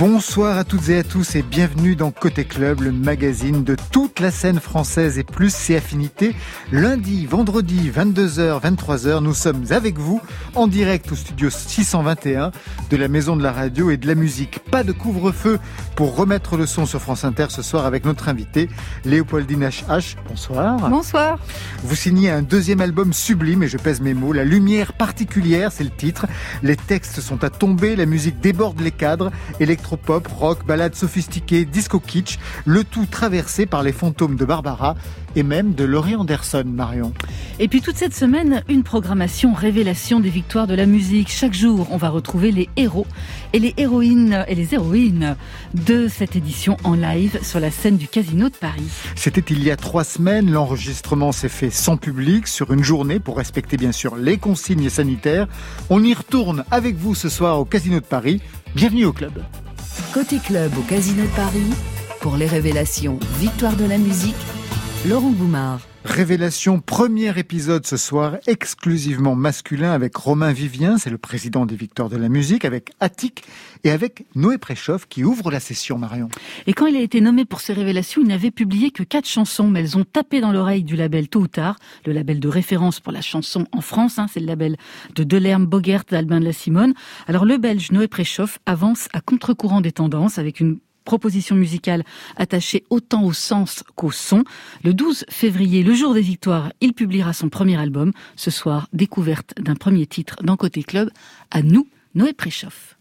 Bonsoir à toutes et à tous et bienvenue dans Côté Club, le magazine de toute la scène française et plus ses affinités. Lundi, vendredi, 22h, 23h, nous sommes avec vous en direct au studio 621 de la Maison de la Radio et de la Musique. Pas de couvre-feu pour remettre le son sur France Inter ce soir avec notre invité Léopoldine HH. Bonsoir. Bonsoir. Vous signez un deuxième album sublime et je pèse mes mots. La lumière particulière, c'est le titre. Les textes sont à tomber, la musique déborde les cadres, électro pop, rock, ballade sophistiquée, disco kitsch, le tout traversé par les fantômes de Barbara et même de Laurie Anderson, Marion. Et puis toute cette semaine, une programmation révélation des victoires de la musique. Chaque jour, on va retrouver les héros et les héroïnes et les héroïnes de cette édition en live sur la scène du Casino de Paris. C'était il y a trois semaines. L'enregistrement s'est fait sans public sur une journée pour respecter bien sûr les consignes sanitaires. On y retourne avec vous ce soir au Casino de Paris. Bienvenue au club. Côté club au Casino de Paris, pour les révélations Victoire de la musique, Laurent Boumard. Révélation, premier épisode ce soir, exclusivement masculin avec Romain Vivien, c'est le président des Victoires de la musique, avec Attic et avec Noé Préchoff qui ouvre la session, Marion. Et quand il a été nommé pour ces révélations, il n'avait publié que quatre chansons, mais elles ont tapé dans l'oreille du label Tôt ou Tard, le label de référence pour la chanson en France, hein, c'est le label de Delerme, Bogert, d'Albin de la Simone. Alors le Belge Noé Préchoff avance à contre-courant des tendances avec une proposition musicale attachée autant au sens qu'au son. Le 12 février, le jour des victoires, il publiera son premier album. Ce soir, découverte d'un premier titre dans Côté Club. À nous, Noé Préchoff.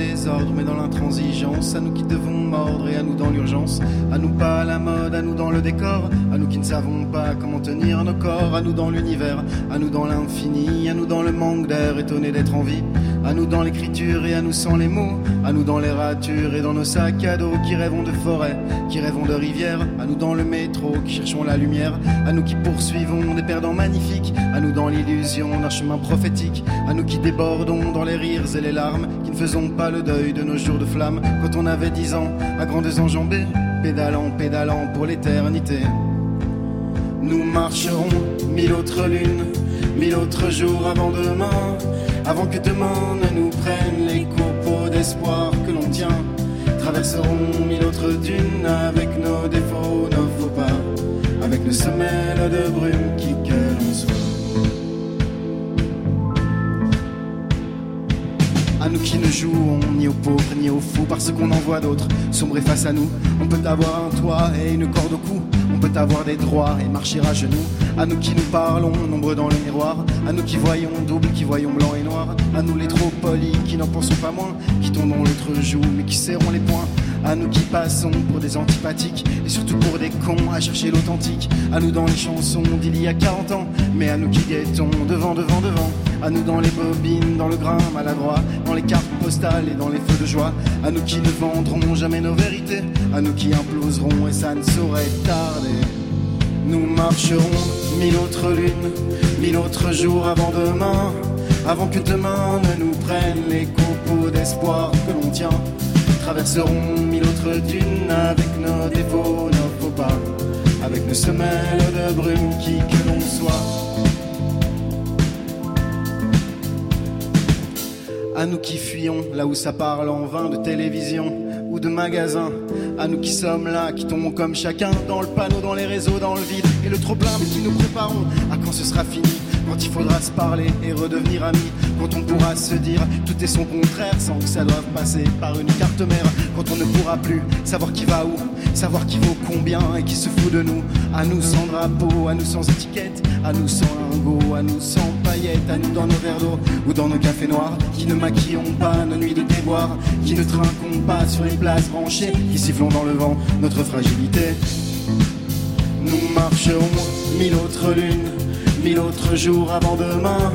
Désordre, mais dans l'intransigeance. À nous qui devons mordre et à nous dans l'urgence. À nous pas à la mode, à nous dans le décor. À nous qui ne savons pas comment tenir nos corps. À nous dans l'univers, à nous dans l'infini. À nous dans le manque d'air, étonné d'être en vie. À nous dans l'écriture et à nous sans les mots. À nous dans les ratures et dans nos sacs à dos qui rêvons de forêt, qui rêvons de rivière. À nous dans le métro qui cherchons la lumière. À nous qui poursuivons des perdants magnifiques. À nous dans l'illusion d'un chemin prophétique. À nous qui débordons dans les rires et les larmes. Qui ne faisons pas le deuil de nos jours de flamme quand on avait dix ans, à grandes enjambées, pédalant, pédalant pour l'éternité. Nous marcherons mille autres lunes, mille autres jours avant demain, avant que demain ne nous prenne les copeaux d'espoir que l'on tient. Traverserons mille autres dunes avec nos défauts, nos faux pas, avec le semelles de brume À nous qui ne jouons ni aux pauvres ni aux fous, parce qu'on en voit d'autres sombrer face à nous. On peut avoir un toit et une corde au cou, on peut avoir des droits et marcher à genoux. À nous qui nous parlons, nombreux dans le miroir, à nous qui voyons double, qui voyons blanc et noir, à nous les trop polis qui n'en pensons pas moins, qui tournons l'autre joue mais qui serrons les poings. À nous qui passons pour des antipathiques et surtout pour des cons à chercher l'authentique. À nous dans les chansons d'il y a 40 ans, mais à nous qui guettons devant, devant, devant. À nous dans les bobines, dans le grain maladroit, dans les cartes postales et dans les feux de joie. À nous qui ne vendrons jamais nos vérités, à nous qui imploserons et ça ne saurait tarder. Nous marcherons mille autres lunes, mille autres jours avant demain, avant que demain ne nous prenne les copeaux d'espoir que l'on tient traverserons mille autres dunes avec nos défauts, nos faux pas, avec nos semelles de brume qui que l'on soit. À nous qui fuyons là où ça parle en vain de télévision ou de magasin, à nous qui sommes là, qui tombons comme chacun dans le panneau, dans les réseaux, dans le vide et le trop plein, mais qui nous préparons à quand ce sera fini quand il faudra se parler et redevenir amis, quand on pourra se dire tout est son contraire sans que ça doive passer par une carte mère, quand on ne pourra plus savoir qui va où, savoir qui vaut combien et qui se fout de nous, à nous sans drapeau, à nous sans étiquette, à nous sans lingots, à nous sans paillettes, à nous dans nos verres d'eau ou dans nos cafés noirs, qui ne maquillons pas nos nuits de déboire, qui ne trinquons pas sur les places branchées, qui sifflons dans le vent notre fragilité. Nous marcherons mille autres lunes mille autres jours avant demain,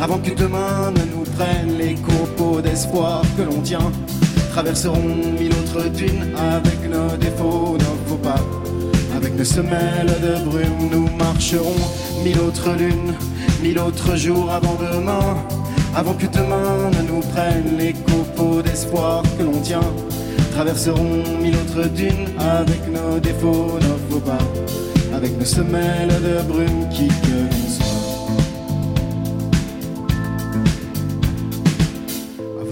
avant que demain ne nous prenne les copeaux d'espoir que l'on tient. Traverserons mille autres dunes avec nos défauts, nos faux pas. Avec nos semelles de brume, nous marcherons mille autres lunes, mille autres jours avant demain, avant que demain ne nous prenne les copeaux d'espoir que l'on tient. Traverserons mille autres dunes avec nos défauts, nos faux pas avec nos semelles de brume qui que l'on soit.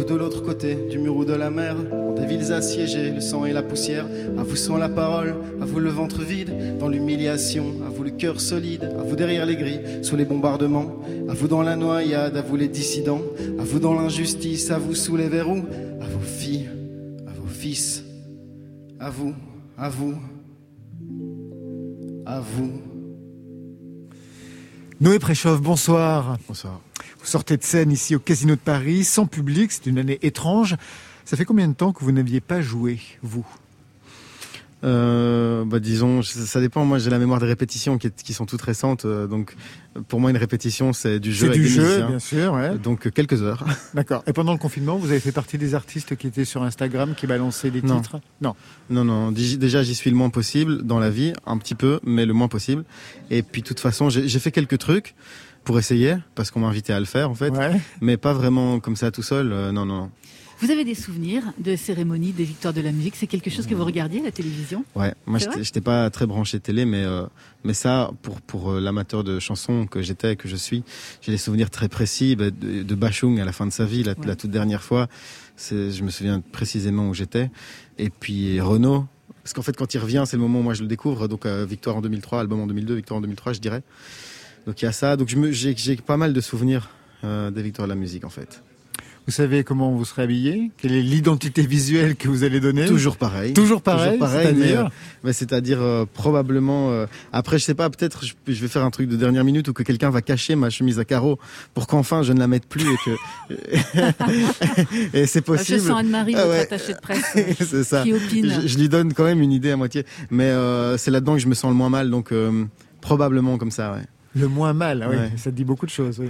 de l'autre côté du mur ou de la mer, dans des villes assiégées, le sang et la poussière. À vous sans la parole, à vous le ventre vide, dans l'humiliation, à vous le cœur solide, à vous derrière les grilles, sous les bombardements, à vous dans la noyade, à vous les dissidents, à vous dans l'injustice, à vous sous les verrous, à vos filles, à vos fils, à vous, à vous, à vous. Noé Préchauve, bonsoir. Bonsoir. Vous sortez de scène ici au Casino de Paris, sans public, c'est une année étrange. Ça fait combien de temps que vous n'aviez pas joué, vous? Euh, bah disons, ça dépend. Moi, j'ai la mémoire des répétitions qui, qui sont toutes récentes. Euh, donc, pour moi, une répétition, c'est du jeu. C'est du jeu, bien sûr. Ouais. Donc, quelques heures. D'accord. Et pendant le confinement, vous avez fait partie des artistes qui étaient sur Instagram, qui balançaient des titres? Non. Non, non. Déjà, j'y suis le moins possible dans la vie, un petit peu, mais le moins possible. Et puis, de toute façon, j'ai fait quelques trucs pour essayer, parce qu'on m'a invité à le faire, en fait. Ouais. Mais pas vraiment comme ça tout seul. Euh, non, non, non. Vous avez des souvenirs de cérémonies des victoires de la musique? C'est quelque chose que vous regardiez à la télévision? Ouais, moi j'étais pas très branché télé, mais euh, mais ça pour pour euh, l'amateur de chansons que j'étais que je suis, j'ai des souvenirs très précis bah, de, de, Bachung à la fin de sa vie, la, toute dernière fois. Je me souviens précisément où j'étais. Et puis Renaud, parce qu'en fait quand il revient, c'est le moment où moi je le découvre. Donc euh, victoire en 2003, album en 2002, victoire en 2003, je dirais. Donc il y a ça. Donc j'ai pas mal de souvenirs des victoires de la musique en fait. Vous savez comment vous serez habillé? Quelle est l'identité visuelle que vous allez donner? Toujours pareil. Toujours pareil. C'est-à-dire, c'est-à-dire euh, probablement. Euh, après, je sais pas. Peut-être je, vais faire un truc de dernière minute ou que quelqu'un va cacher ma chemise à carreaux pour qu'enfin je ne la mette plus et que. et c'est possible. Je sens Anne-Marie, ah attachée de presse, c'est ça. Qui opine. Je, lui donne quand même une idée à moitié, mais euh, c'est là-dedans que je me sens le moins mal, donc probablement comme ça. Ouais. Le moins mal, oui, ça dit beaucoup de choses.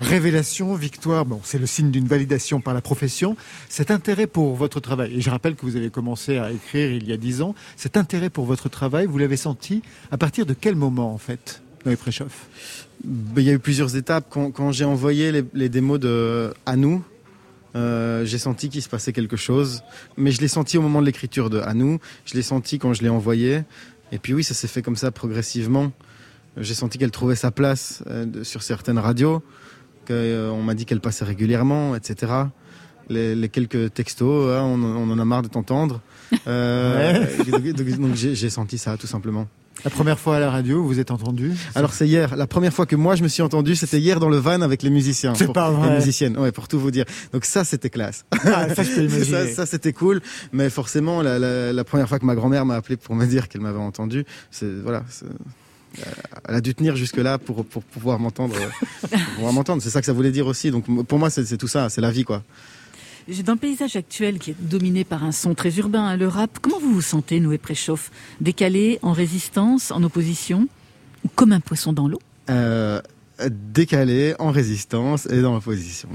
Révélation, victoire, bon, c'est le signe d'une validation par la profession. Cet intérêt pour votre travail, et je rappelle que vous avez commencé à écrire il y a dix ans, cet intérêt pour votre travail, vous l'avez senti à partir de quel moment en fait dans les préchauffes ben, Il y a eu plusieurs étapes. Quand, j'ai envoyé les, démos de à nous, euh, j'ai senti qu'il se passait quelque chose, mais je l'ai senti au moment de l'écriture de à nous. Je l'ai senti quand je l'ai envoyé, et puis oui, ça s'est fait comme ça progressivement. J'ai senti qu'elle trouvait sa place euh, sur certaines radios, qu'on euh, m'a dit qu'elle passait régulièrement, etc. Les, quelques textos, hein, on, en a marre de t'entendre. Euh, donc, j'ai senti ça, tout simplement. La première fois à la radio, vous êtes entendu Alors c'est hier. La première fois que moi je me suis entendu, c'était hier dans le van avec les musiciens. C'est pas vrai. Les musiciennes, ouais, pour tout vous dire. Donc ça, c'était classe. Ah, ça, ça, ça c'était cool. Mais forcément, la, la, la première fois que ma grand-mère m'a appelé pour me dire qu'elle m'avait entendu, c'est voilà elle a dû tenir jusque-là pour, pour pouvoir m'entendre. pouvoir m'entendre. C'est ça que ça voulait dire aussi. Donc pour moi, c'est tout ça, c'est la vie, quoi. Dans le paysage actuel qui est dominé par un son très urbain, hein, le rap, comment vous vous sentez, Noé Préchauffe Décalé, en résistance, en opposition Ou comme un poisson dans l'eau? Euh, Décalé, en résistance et dans l'opposition.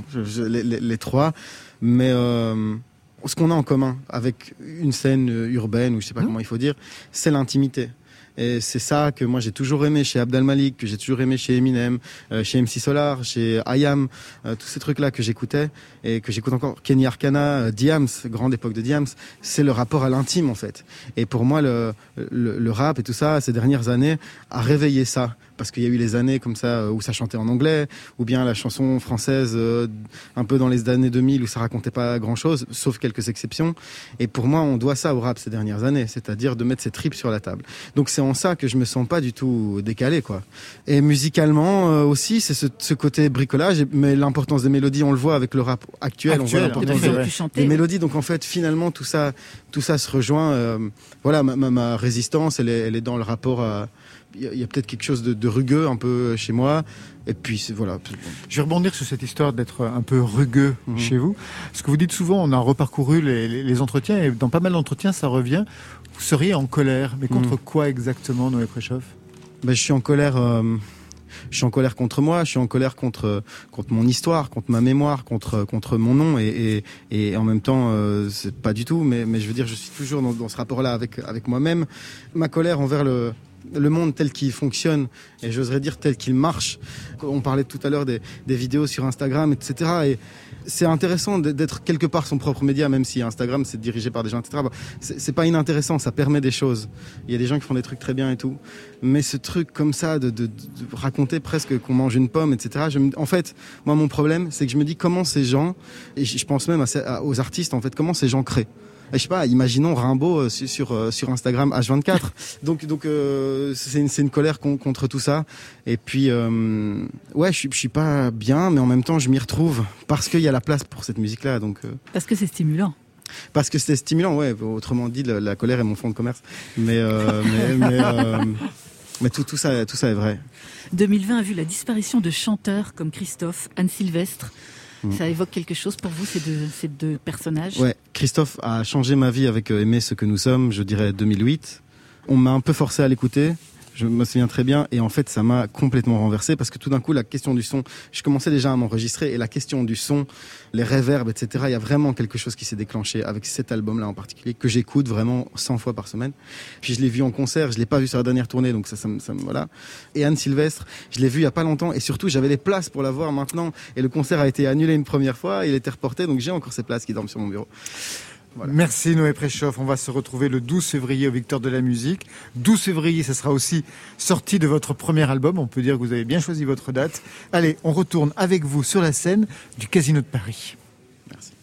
les, trois. Mais euh, ce qu'on a en commun avec une scène urbaine, ou je sais pas mmh. comment il faut dire, c'est l'intimité. Et c'est ça que moi j'ai toujours aimé chez Abdel Malik, que j'ai toujours aimé chez Eminem, euh, chez MC Solar, chez IAM, euh, tous ces trucs-là que j'écoutais et que j'écoute encore. Kenny Arcana, euh, Diams, grande époque de Diams, c'est le rapport à l'intime en fait. Et pour moi, le, le, le, rap et tout ça, ces dernières années, a réveillé ça parce qu'il y a eu les années comme ça où ça chantait en anglais, ou bien la chanson française un peu dans les années 2000 où ça racontait pas grand-chose, sauf quelques exceptions. Et pour moi, on doit ça au rap ces dernières années, c'est-à-dire de mettre ses tripes sur la table. Donc c'est en ça que je me sens pas du tout décalé, quoi. Et musicalement euh, aussi, c'est ce, côté bricolage, mais l'importance des mélodies, on le voit avec le rap actuel, on voit l'importance des, mélodies. Donc en fait, finalement, tout ça, tout ça se rejoint. Euh, voilà, ma, résistance, elle est, elle est dans le rapport à il y a, peut-être quelque chose de, rugueux un peu chez moi. Et puis voilà. Je vais rebondir sur cette histoire d'être un peu rugueux mhm. chez vous. Ce que vous dites souvent, on a reparcouru les entretiens et dans pas mal d'entretiens, ça revient. Vous seriez en colère, mais contre hmm. quoi exactement, Noé Préchoff ben, Je suis en colère. Euh, je suis en colère contre moi, je suis en colère contre contre mon histoire, contre ma mémoire, contre contre mon nom et et, et en même temps euh, c'est pas du tout mais mais je veux dire je suis toujours dans, dans ce rapport-là avec avec moi-même. Ma colère envers le le monde tel qu'il fonctionne et j'oserais dire tel qu'il marche. On parlait tout à l'heure des, vidéos sur Instagram, etc. Et c'est intéressant d'être quelque part son propre média, même si Instagram c'est dirigé par des gens, etc. C'est pas inintéressant, ça permet des choses. Il y a des gens qui font des trucs très bien et tout. Mais ce truc comme ça, de, raconter presque qu'on mange une pomme, etc. En fait, moi mon problème, c'est que je me dis comment ces gens, et je pense même aux artistes, en fait, comment ces gens créent je sais pas, imaginons Rimbaud euh, sur, euh, sur, Instagram H24. donc donc euh, c'est une, une, colère contre tout ça. Et puis ouais, je suis, je suis pas bien, mais en même temps je m'y retrouve parce qu'il y a la place pour cette musique là. Donc parce que c'est stimulant. Parce que c'est stimulant, ouais. Autrement dit, la, colère est mon fond de commerce. Mais mais, mais, mais tout, tout ça tout ça est vrai. 2020 a vu la disparition de chanteurs comme Christophe, Anne Sylvestre. Mm. Ça évoque quelque chose pour vous, ces deux, ces deux personnages? Ouais, Christophe a changé ma vie avec euh, Aimer ce que nous sommes, je dirais 2008. On m'a un peu forcé à l'écouter je me souviens très bien et en fait ça m'a complètement renversé parce que tout d'un coup la question du son, je commençais déjà à m'enregistrer et la question du son, les réverbes, etc. Il y a vraiment quelque chose qui s'est déclenché avec cet album-là en particulier que j'écoute vraiment 100 fois par semaine. Puis je l'ai vu en concert, je l'ai pas vu sur la dernière tournée donc ça, ça, ça voilà. Et Anne Sylvestre, je l'ai vu il y a pas longtemps et surtout j'avais les places pour la voir maintenant et le concert a été annulé une première fois, il était reporté donc j'ai encore ces places qui dorment sur mon bureau. Merci Noé Préchoff. On va se retrouver le 12 février au Victor de la musique. 12 février, ce sera aussi sorti de votre premier album. On peut dire que vous avez bien choisi votre date. Allez, on retourne avec vous sur la scène du Casino de Paris. Merci.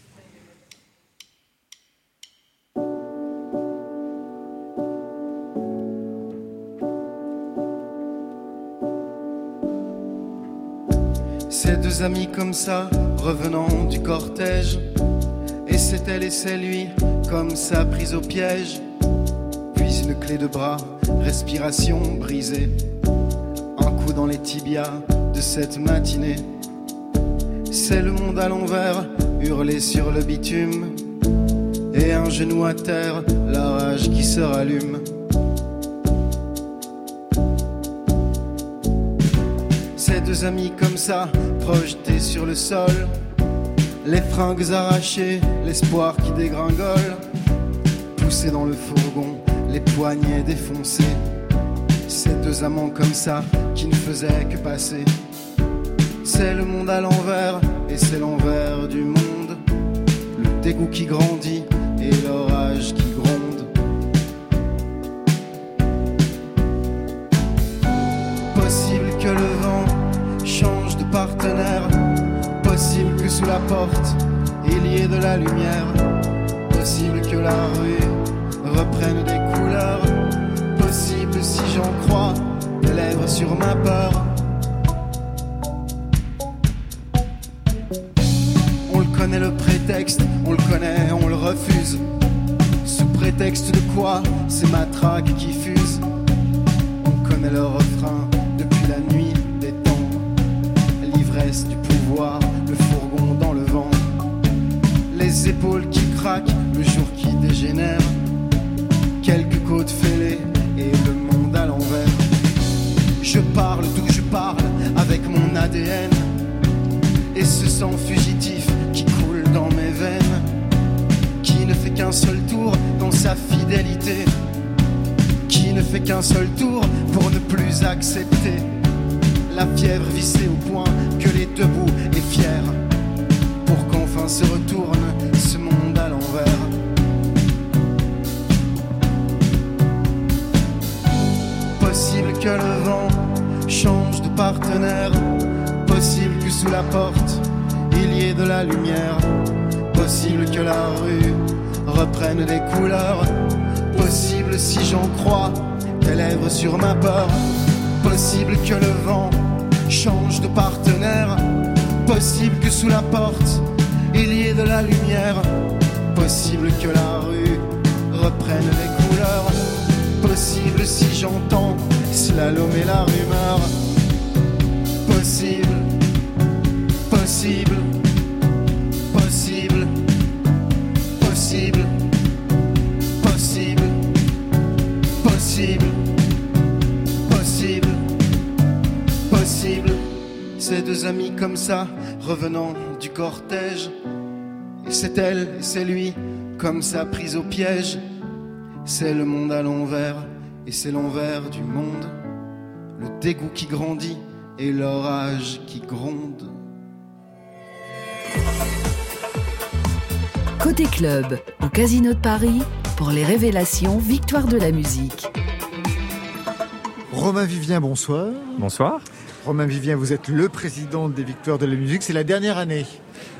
Ces deux amis comme ça, revenant du cortège et c'est elle et c'est lui, comme ça prise au piège. Puis une clé de bras, respiration brisée. Un coup dans les tibias de cette matinée. C'est le monde à l'envers, hurlé sur le bitume. Et un genou à terre, la rage qui se rallume. Ces deux amis comme ça, projetés sur le sol les fringues arrachées, l'espoir qui dégringole. Poussé dans le fourgon, les poignets défoncés. Ces deux amants comme ça qui ne faisaient que passer. C'est le monde à l'envers et c'est l'envers du monde. Le dégoût qui grandit et l'orage qui il y ait de la lumière. Possible que la rue reprenne des couleurs. Possible si j'en crois, des lèvres sur ma peur. On le connaît le prétexte, on le connaît, on le refuse. Sous prétexte de quoi? C'est ma traque qui fuse. La lumière, possible que la rue reprenne des couleurs, possible si j'en crois tes lèvres sur ma peur, possible que le vent change de partenaire Possible que sous la porte il y ait de la lumière. Possible que la rue reprenne les couleurs. Possible si j'entends slalom et la rumeur. Possible, possible, Ces deux amis comme ça revenant du cortège. Et c'est elle et c'est lui, comme ça prise au piège. C'est le monde à l'envers et et c'est l'envers du monde, le dégoût qui grandit et l'orage qui gronde. Côté club, au Casino de Paris, pour les révélations Victoire de la musique. Romain Vivien, bonsoir. Bonsoir. Romain Vivien, vous êtes le président des Victoires de la musique. C'est la dernière année.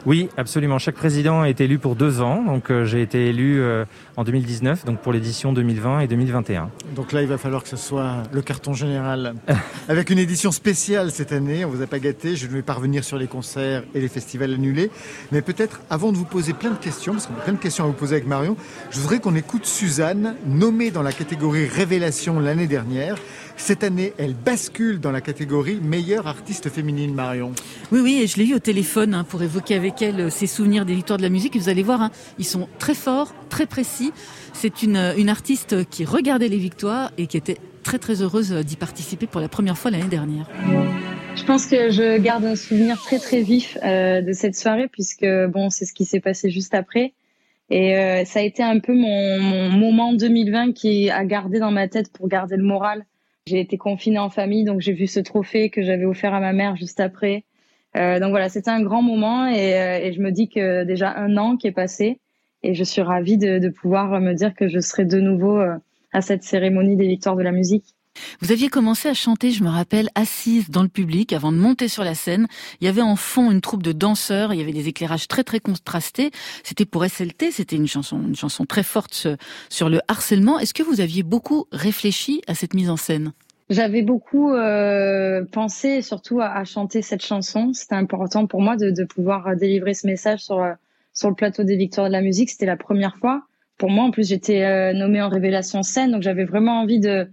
Oui, absolument. Chaque président est élu pour deux ans. Donc euh, j'ai été élu euh, en 2019, donc pour l'édition 2020 et 2021. Donc là, il va falloir que ce soit le carton général. Avec une édition spéciale cette année, on vous a pas gâté. Je ne vais pas revenir sur les concerts et les festivals annulés. Mais peut-être, avant de vous poser plein de questions, parce qu'on a plein de questions à vous poser avec Marion, je voudrais qu'on écoute Suzanne, nommée dans la catégorie Révélation l'année dernière. Cette année, elle bascule dans la catégorie meilleure artiste féminine, Marion. Oui, oui, et je l'ai eu au téléphone hein, pour évoquer avec elle euh, ses souvenirs des victoires de la musique. Et vous allez voir, hein, ils sont très forts, très précis. C'est une, euh, une artiste qui regardait les victoires et qui était très très heureuse d'y participer pour la première fois l'année dernière. Je pense que je garde un souvenir très très vif euh, de cette soirée puisque bon, c'est ce qui s'est passé juste après. Et euh, ça a été un peu mon, mon moment 2020 qui a gardé dans ma tête pour garder le moral j'ai été confinée en famille, donc j'ai vu ce trophée que j'avais offert à ma mère juste après. Euh, donc voilà, c'était un grand moment et, euh, et, je me dis que déjà un an qui est passé et je suis ravie de, de pouvoir me dire que je serai de nouveau euh, à cette cérémonie des victoires de la musique. Vous aviez commencé à chanter, je me rappelle, assise dans le public avant de monter sur la scène. Il y avait en fond une troupe de danseurs, il y avait des éclairages très très contrastés. C'était pour SLT, c'était une chanson, une chanson très forte sur le harcèlement. Est-ce que vous aviez beaucoup réfléchi à cette mise en scène? J'avais beaucoup euh, pensé surtout à, chanter cette chanson. C'était important pour moi de, de, pouvoir délivrer ce message sur, sur le plateau des Victoires de la musique. C'était la première fois. Pour moi, en plus, j'étais euh, nommée en révélation scène, donc j'avais vraiment envie de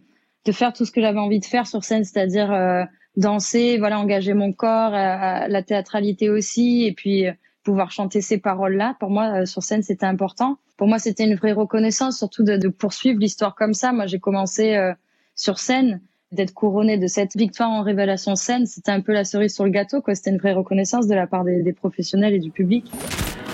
de faire tout ce que j'avais envie de faire sur scène, c'est-à-dire euh, danser, voilà, engager mon corps, euh, la théâtralité aussi, et puis euh, pouvoir chanter ces paroles-là. Pour moi, sur scène, c'était important. Pour moi, c'était une vraie reconnaissance, surtout de, de poursuivre l'histoire comme ça. Moi, j'ai commencé sur scène, d'être couronnée de cette victoire en révélation scène. C'était un peu la cerise sur le gâteau, quoi. C'était une vraie reconnaissance de la part des, des professionnels et du public.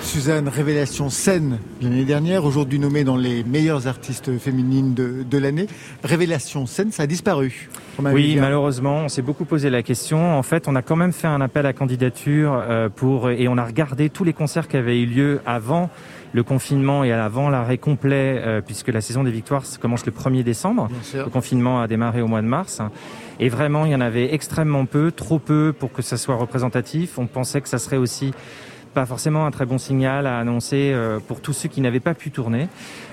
Suzanne, révélation scène l'année dernière, aujourd'hui nommée dans les meilleures artistes féminines de, de l'année. Révélation scène, ça a disparu. Oui, malheureusement, on s'est beaucoup posé la question. En fait, on a quand même fait un appel à candidature euh, pour et on a regardé tous les concerts qui avaient eu lieu avant le confinement et avant l'arrêt complet, euh, puisque la saison des victoires commence le 1er décembre. Le confinement a démarré au mois de mars. Et vraiment, il y en avait extrêmement peu, trop peu pour que ça soit représentatif. On pensait que ça serait aussi pas forcément un très bon signal à annoncer euh, pour tous ceux qui n'avaient pas pu tourner.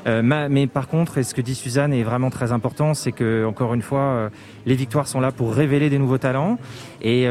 Euh, mais par contre, et ce que dit Suzanne est vraiment très important, c'est que encore une fois, euh, les victoires sont là pour révéler des nouveaux talents et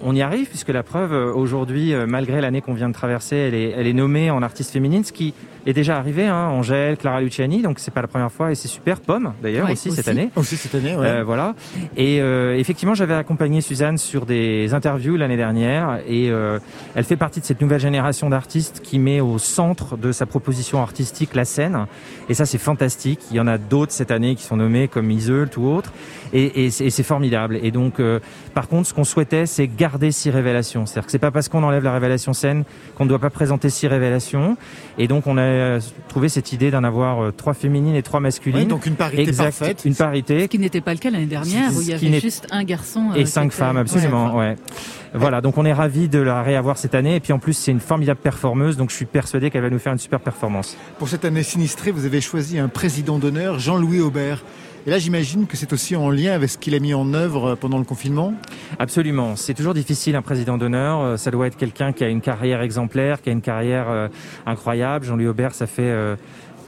on y arrive puisque la preuve aujourd'hui, malgré l'année qu'on vient de traverser, elle est, elle est nommée en artiste féminine, ce qui est déjà arrivé. Hein, Angèle, Clara Luciani, donc c'est pas la première fois et c'est super. Pomme d'ailleurs ouais, aussi, aussi, cette année. Aussi cette année, ouais. Euh, voilà. Et euh, effectivement, j'avais accompagné Suzanne sur des interviews l'année dernière et euh, elle fait partie de cette nouvelle génération d'artistes qui met au centre de sa proposition artistique la scène. Et ça, c'est fantastique. Il y en a d'autres cette année qui sont nommés comme Iseult ou autres. Et, et, c'est formidable. Et donc, euh, par contre, ce qu'on souhaitait, c'est garder six révélations. C'est-à-dire que c'est pas parce qu'on enlève la révélation scène qu'on ne doit pas présenter six révélations. Et donc, on a trouvé cette idée d'en avoir euh, trois féminines et trois masculines. Donc une parité exact, parfaite. Une parité. Ce qui n'était pas le cas l'année dernière, où il y avait juste un garçon. Et cinq femmes, absolument, ouais. ouais. Voilà, donc on est ravis de la réavoir cette année. Et puis en plus, c'est une formidable performeuse, donc je suis persuadé qu'elle va nous faire une super performance. Pour cette année sinistrée, vous avez choisi un président d'honneur, Jean-Louis Aubert. Et là, j'imagine que c'est aussi en lien avec ce qu'il a mis en œuvre pendant le confinement? Absolument. C'est toujours difficile, un président d'honneur. Ça doit être quelqu'un qui a une carrière exemplaire, qui a une carrière euh, incroyable. Jean-Louis Aubert, ça fait... Euh,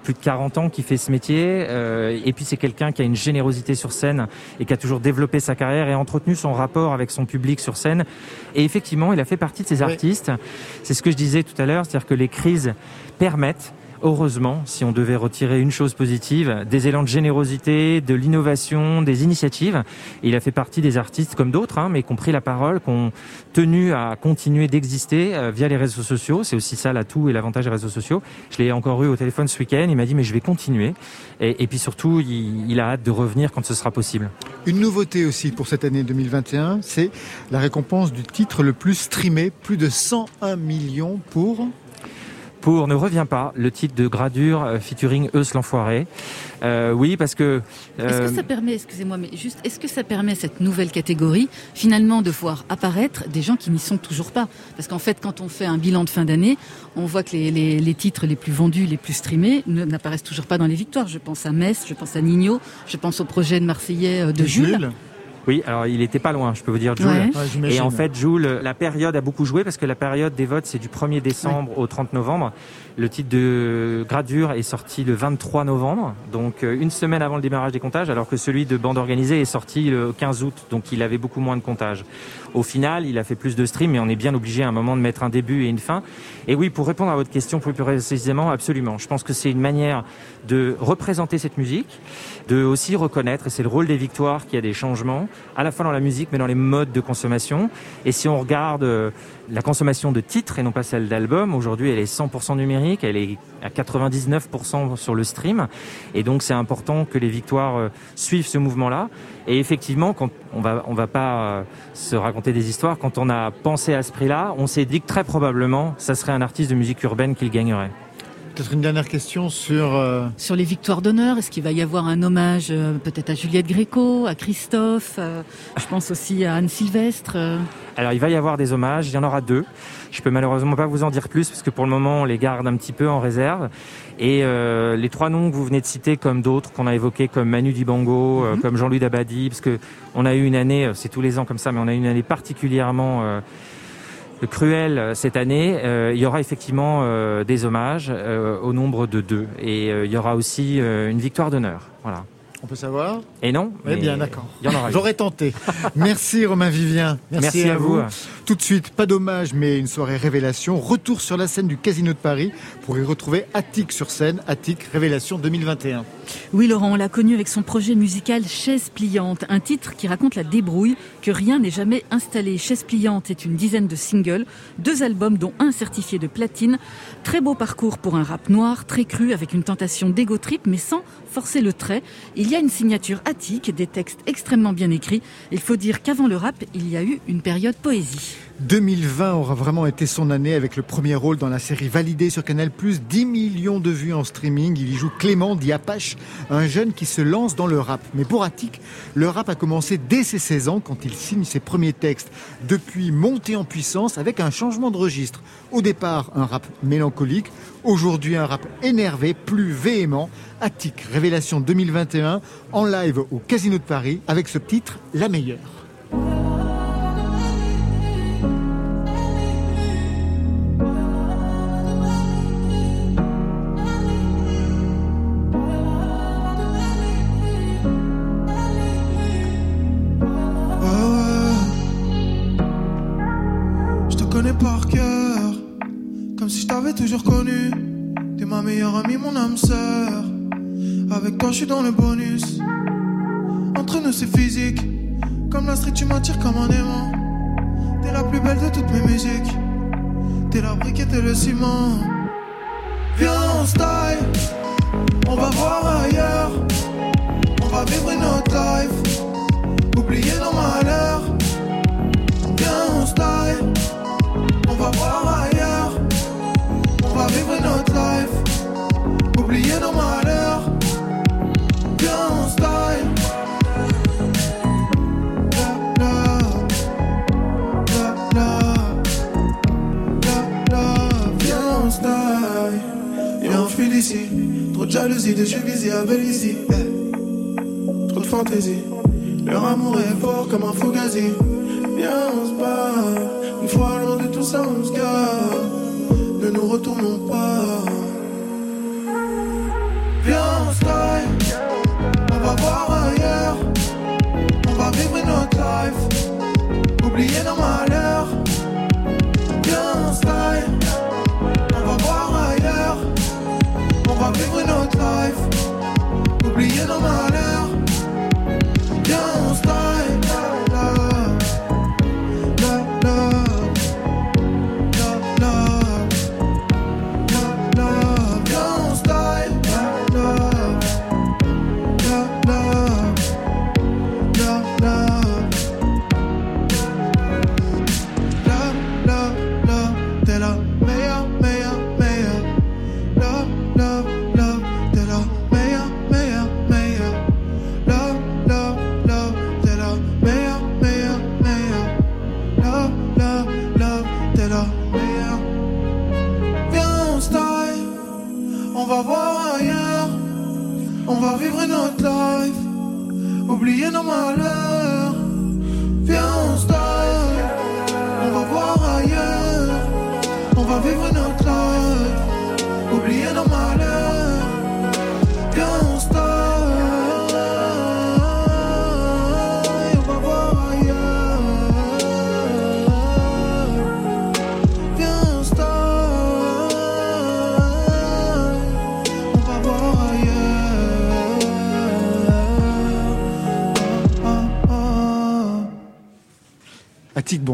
plus de 40 ans qui fait ce métier euh, et puis c'est quelqu'un qui a une générosité sur scène et qui a toujours développé sa carrière et entretenu son rapport avec son public sur scène et effectivement il a fait partie de ces artistes oui. c'est ce que je disais tout à l'heure c'est-à-dire que les crises permettent heureusement, si on devait retirer une chose positive, des élans de générosité, de l'innovation, des initiatives. Il a fait partie des artistes comme d'autres, hein, mais qui ont pris la parole, qui ont tenu à continuer d'exister euh, via les réseaux sociaux. C'est aussi ça l'atout et l'avantage des réseaux sociaux. Je l'ai encore eu au téléphone ce week-end. Il m'a dit mais je vais continuer. Et, puis surtout, il, a hâte de revenir quand ce sera possible. Une nouveauté aussi pour cette année 2021, c'est la récompense du titre le plus streamé, plus de 101 millions pour pour Ne revient pas, le titre de Gradure euh, featuring Eus l'enfoiré. Euh, oui, parce que... Est-ce que ça permet, excusez-moi, mais juste, est-ce que ça permet cette nouvelle catégorie, finalement, de voir apparaître des gens qui n'y sont toujours pas? Parce qu'en fait, quand on fait un bilan de fin d'année, on voit que les, les, les, titres les plus vendus, les plus streamés, n'apparaissent toujours pas dans les victoires. Je pense à Metz, je pense à Nino, je pense au projet de Marseillais de Jules. Jules. Oui, alors il était pas loin, je peux vous dire, Jules. et en fait, Jules, la période a beaucoup joué parce que la période des votes, c'est du 1er décembre au 30 novembre. Le titre de Gradure est sorti le 23 novembre, donc euh, une semaine avant le démarrage des comptages, alors que celui de Bande Organisée est sorti le 15 août, donc il avait beaucoup moins de comptages. Au final, il a fait plus de streams, mais on est bien obligé à un moment de mettre un début et une fin. Et oui, pour répondre à votre question plus précisément, absolument. Je pense que c'est une manière de représenter cette musique, de aussi reconnaître, et c'est le rôle des victoires, qu'il y a des changements, à la fois dans la musique, mais dans les modes de consommation. Et si on regarde euh, la consommation de titres et non pas celle d'albums, aujourd'hui elle est 100% numérique, elle est à 99% sur le stream. Et donc c'est important que les victoires euh, suivent ce mouvement-là. Et effectivement, quand on va, on va pas euh, se raconter des histoires, quand on a pensé à ce prix-là, on s'est dit que très probablement, ça serait un artiste de musique urbaine qui le gagnerait. Peut-être une dernière question sur... Euh, sur les victoires d'honneur. Est-ce qu'il va y avoir un hommage euh, peut-être à Juliette Gréco, à Christophe euh, Je pense aussi à Anne Sylvestre. Alors il va y avoir des hommages, il y en aura deux. Je peux malheureusement pas vous en dire plus parce que pour le moment on les garde un petit peu en réserve. Et les trois noms que vous venez de citer, comme d'autres qu'on a évoqués, comme Manu Dibango, mhm. comme Jean-Louis Dabadi, parce que on a eu une année, c'est tous les ans comme ça, mais on a eu une année particulièrement cruel euh, cette année, euh, il y aura effectivement euh, des hommages au nombre de deux. Et il y aura aussi une victoire d'honneur. Voilà. On peut savoir Et non. Eh bien, d'accord. J'aurais tenté. Merci Romain Vivien. Merci, à, vous. Tout de suite, pas dommage, mais une soirée révélation. Retour sur la scène du Casino de Paris pour y retrouver Attic sur scène. Attic Révélation 2021. Oui, Laurent, on l'a connu avec son projet musical Chaise pliante, un titre qui raconte la débrouille, que rien n'est jamais installé. Chaise pliante est une dizaine de singles, deux albums dont un certifié de platine. Très beau parcours pour un rap noir, très cru, avec une tentation d'ego trip, mais sans forcer le trait. Il y a une signature attique, des textes extrêmement bien écrits. Il faut dire qu'avant le rap, il y a eu une période poésie. 2020 aura vraiment été son année avec le premier rôle dans la série validée sur Canal+, 10 millions de vues en streaming. Il y joue Clément Diapache, un jeune qui se lance dans le rap. Mais pour Attic, le rap a commencé dès ses 16 ans quand il signe ses premiers textes. Depuis monté en puissance avec un changement de registre. Au départ, un rap mélancolique. Aujourd'hui, un rap énervé, plus véhément. Attic, révélation 2021, en live au Casino de Paris avec ce titre, La meilleure. Meilleure amie, mon âme sœur. Avec toi, je suis dans le bonus. Entre nous, c'est physique. Comme la street, tu m'attires comme un aimant. T'es la plus belle de toutes mes musiques. T'es la brique et t'es le ciment. Viens, on style. On va voir ailleurs. On va vivre une autre life. Oublier nos malheurs. Viens, on style. On va voir ailleurs vivre notre life. Oublier nos malheurs. Viens en style. La viens en. Et on d'ici. Trop de jalousie, de chevilles à ici. Trop de fantaisie. Leur amour est fort comme un fugazi. Viens, on se bat. Une fois loin de tout ça, on se garde ne nous retournons pas. Vivre notre life, oublier nos malheurs. On style, on va voir ailleurs. On va vivre notre life, oublier nos malheurs.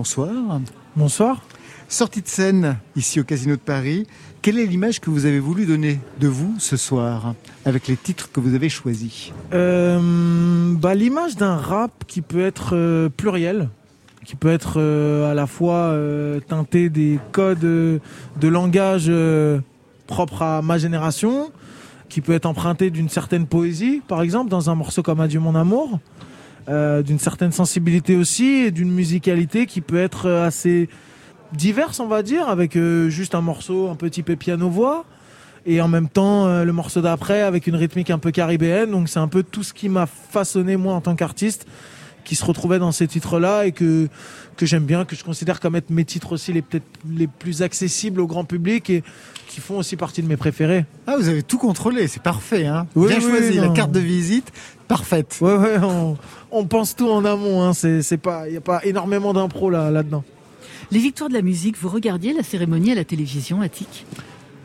Bonsoir. Bonsoir. Sortie de scène ici au Casino de Paris. Quelle est l'image que vous avez voulu donner de vous ce soir avec les titres que vous avez choisis Euh, bah, L'image d'un rap qui peut être euh, pluriel, qui peut être euh, à la fois teinté des codes de langage propres à ma génération, qui peut être emprunté d'une certaine poésie, par exemple, dans un morceau comme Adieu mon amour, euh, d'une certaine sensibilité aussi, et d'une musicalité qui peut être euh, assez diverse, on va dire, avec euh, juste un morceau un peu typé piano-voix, et en même temps euh, le morceau d'après avec une rythmique un peu caribéenne. Donc c'est un peu tout ce qui m'a façonné moi en tant qu'artiste, qui se retrouvait dans ces titres-là et que que j'aime bien, que je considère comme être mes titres aussi les peut-être les plus accessibles au grand public et qui font aussi partie de mes préférés. Ah, vous avez tout contrôlé, c'est parfait. Hein Oui, Bien oui, choisi, la carte de visite, parfaite. Ouais ouais, on, on pense tout en amont. Hein. C'est c'est pas, il y a pas énormément d'impro là là-dedans. Les victoires de la musique, vous regardiez la cérémonie à la télévision, Attic?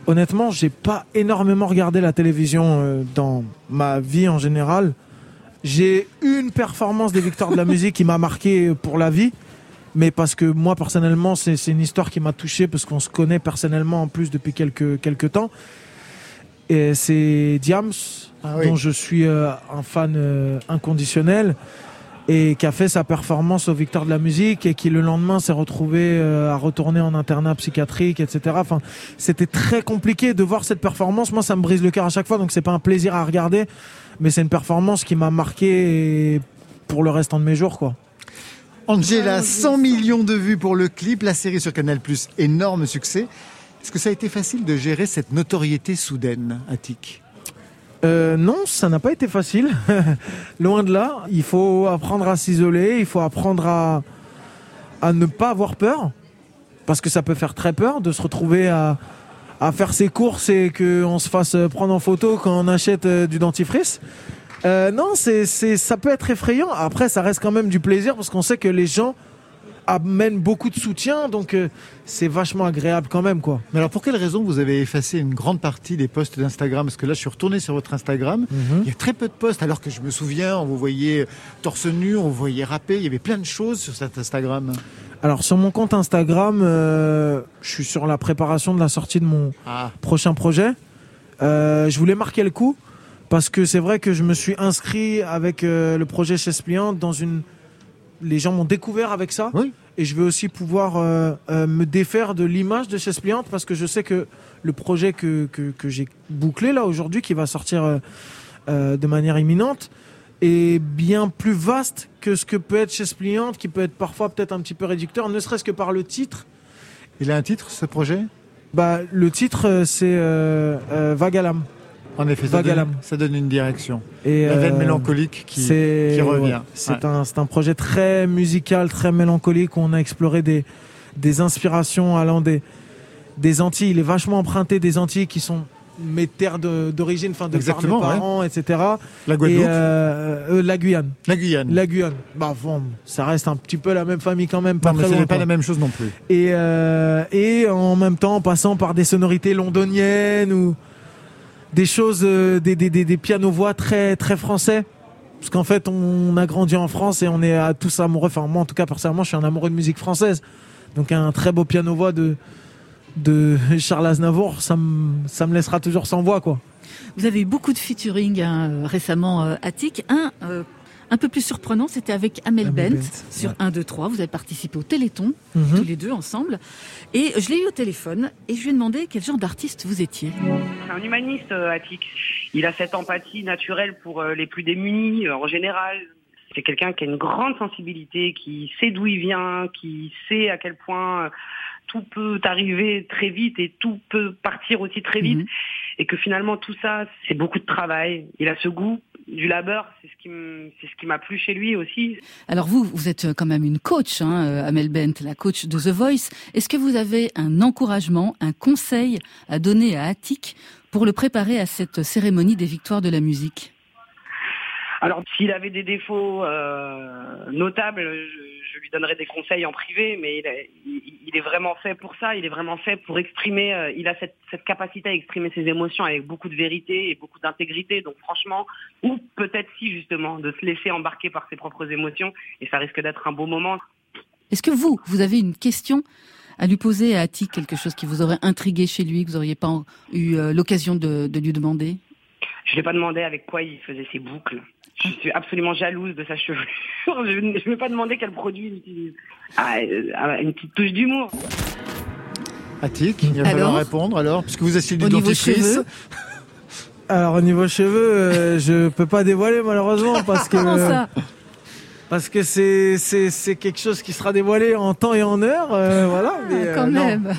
Honnêtement, j'ai pas énormément regardé la télévision euh, dans ma vie en général. J'ai une performance des victoires de la musique qui m'a marqué pour la vie, mais parce que moi personnellement, c'est c'est une histoire qui m'a touché parce qu'on se connaît personnellement en plus depuis quelques quelques temps. Et c'est Diams, Ah oui. dont je suis euh, un fan euh, inconditionnel et qui a fait sa performance aux Victoires de la musique et qui le lendemain s'est retrouvé euh, à retourner en internat psychiatrique, etc. Enfin, c'était très compliqué de voir cette performance. Moi, ça me brise le cœur à chaque fois, donc c'est pas un plaisir à regarder, mais c'est une performance qui m'a marqué pour le restant de mes jours, quoi. Angela, 100 millions de vues pour le clip, la série sur Canal+, énorme succès. Est-ce que ça a été facile de gérer cette notoriété soudaine, Attic? Euh, non, ça n'a pas été facile. Loin de là. Il faut apprendre à s'isoler. Il faut apprendre à, ne pas avoir peur. Parce que ça peut faire très peur de se retrouver à, à faire ses courses et qu'on se fasse prendre en photo quand on achète euh, du dentifrice. Euh, non, c'est, ça peut être effrayant. Après, ça reste quand même du plaisir parce qu'on sait que les gens amènent beaucoup de soutien. Donc, euh, c'est vachement agréable quand même, quoi. Mais alors, pour quelle raison vous avez effacé une grande partie des posts d'Instagram? Parce que là, je suis retourné sur votre Instagram. Il y a très peu de posts, alors que je me souviens, on vous voyait torse nu, on vous voyait rapper. Il y avait plein de choses sur cet Instagram. Alors sur mon compte Instagram, euh, je suis sur la préparation de la sortie de mon Ah, prochain projet. Euh, je voulais marquer le coup parce que c'est vrai que je me suis inscrit avec euh, le projet chez Spliant dans une. Les gens m'ont découvert avec ça. Oui. Et je vais aussi pouvoir euh, euh, me défaire de l'image de chez Spliant parce que je sais que le projet que, que, que j'ai bouclé là aujourd'hui, qui va sortir euh, de manière imminente, est bien plus vaste que ce que peut être chez Spliant, qui peut être parfois peut-être un petit peu réducteur, ne serait-ce que par le titre. il a un titre, ce projet? Bah, le titre, c'est euh, En effet, ça donne, l'âme. ça donne une direction. Et, La veine euh, mélancolique qui, revient. ouais, c'est Ouais. un c'est un projet très musical, très mélancolique. où On a exploré des des inspirations allant des des Antilles. Il est vachement emprunté des Antilles qui sont mes terres de- d'origine, enfin de par Exactement, mes ouais. parents, etc. La Et Guadeloupe, euh, euh, la Guyane, la Guyane. la Guyane. Bah bon, ça reste un petit peu la même famille quand même, pas Non, mais très loin, n'est pas la même chose non plus. et, et en même temps en passant par des sonorités londoniennes ou des choses, euh, des, des, des, des pianos-voix très, très français. Parce qu'en fait, on a grandi en France et on est à tous amoureux. Enfin, moi, en tout cas, personnellement, je suis un amoureux de musique française. Donc, un très beau piano-voix de, de Charles Aznavour, ça me, laissera toujours sans voix, quoi. Vous avez eu beaucoup de featuring hein, récemment, euh, Attic. Un euh, un peu plus surprenant, c'était avec Amel, Amel Bent, Bent, sur ouais. 1, 2, 3. Vous avez participé au Téléthon, Mhm. tous les deux ensemble. Et je l'ai eu au téléphone et je lui ai demandé quel genre d'artiste vous étiez. C'est un humaniste, euh, Attic. Il a cette empathie naturelle pour euh, les plus démunis euh, en général. C'est quelqu'un qui a une grande sensibilité, qui sait d'où il vient, qui sait à quel point tout peut arriver très vite et tout peut partir aussi très vite. Mhm. Et que finalement tout ça, c'est beaucoup de travail. Il a ce goût du labeur, c'est ce qui m'a plu chez lui aussi. Alors vous, vous êtes quand même une coach, hein, euh, Amel Bent, la coach de The Voice. Est-ce que vous avez un encouragement, un conseil à donner à Attic pour le préparer à cette cérémonie des victoires de la musique? Alors, s'il avait des défauts euh, notables, je, lui donnerais des conseils en privé, mais il, est vraiment fait pour ça. Il est vraiment fait pour exprimer. Euh, il a cette, capacité à exprimer ses émotions avec beaucoup de vérité et beaucoup d'intégrité. Donc, franchement, ou peut-être si justement de se laisser embarquer par ses propres émotions, et ça risque d'être un beau moment. Est-ce que vous, vous avez une question à lui poser à Attic, quelque chose qui vous aurait intrigué chez lui, que vous n'auriez pas eu euh, l'occasion de, de lui demander? Je ne l'ai pas demandé avec quoi il faisait ses boucles. Je suis absolument jalouse de sa chevelure. Je ne vais pas demander quel produit il utilise. Ah, euh, une petite touche d'humour. Attic, il va falloir répondre alors, puisque vous essayez du dentifrice. Alors au niveau cheveux, euh, je peux pas dévoiler malheureusement parce que ça parce que c'est c'est quelque chose qui sera dévoilé en temps et en heure, euh, voilà. Ah, quand même.